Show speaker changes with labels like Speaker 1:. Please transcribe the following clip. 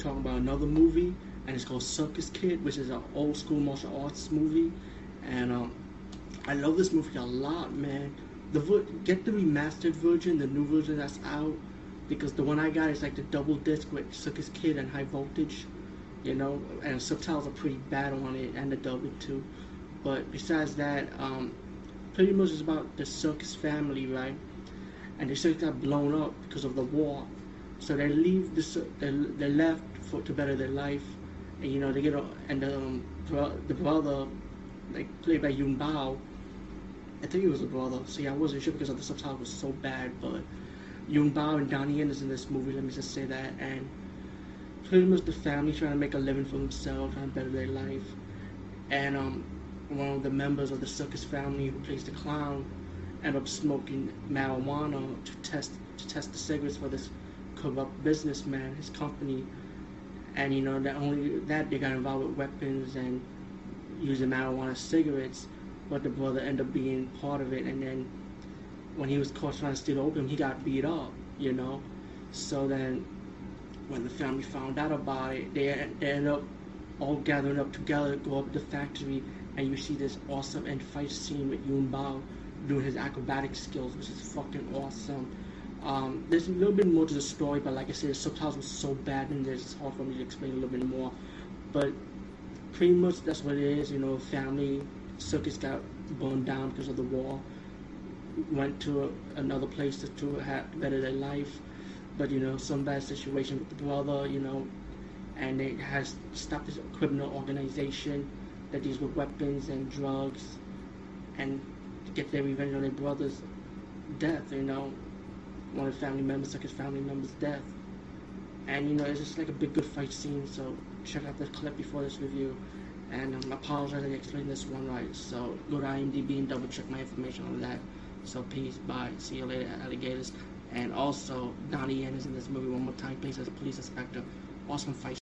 Speaker 1: talking about another movie, and it's called Circus Kid, which is an old school martial arts movie, and um, I love this movie a lot, man. The get the remastered version, the new version that's out, because the one I got is like the double disc with Circus Kid and High Voltage, you know, and subtitles are pretty bad on it, and the dubbing too. But besides that, um, pretty much it's about the circus family, right? And the circus got blown up because of the war, so they leave the they, they left for to better their life, and you know they get and um, the brother, like played by Yuen Biao. I think he was a brother. See, I wasn't sure because of the subtitle was so bad, but Yuen Biao and Donnie Yen is in this movie. Let me just say that, and pretty much the family trying to make a living for themselves, trying to better their life, and um one of the members of the circus family who plays the clown ended up smoking marijuana to test to test the cigarettes for this corrupt businessman, his company. And you know, not only that they got involved with weapons and using marijuana cigarettes, but the brother ended up being part of it and then when he was caught trying to steal opium he got beat up, you know. So then when the family found out about it, they, they ended up all gathering up together, go up to the factory and you see this awesome end fight scene with Yuen Biao doing his acrobatic skills, which is fucking awesome. Um, there's a little bit more to the story, but like I said, the subtitles were so bad and it's hard for me to explain a little bit more. But pretty much that's what it is, you know, family circus got burned down because of the war. Went to a, another place to, to have better their life, but you know, some bad situation with the brother, you know, and it has stopped this criminal organization that deals with weapons and drugs and get their revenge on their brother's death, you know. One of the family members took his family member's death. And you know, it's just like a big good fight scene, so check out the clip before this review. And um, I apologize I didn't explain this one right. So go to IMDb and double check my information on that. So peace, bye, see you later, alligators. And also, Donnie Yen is in this movie one more time, please, as police inspector. Awesome fight.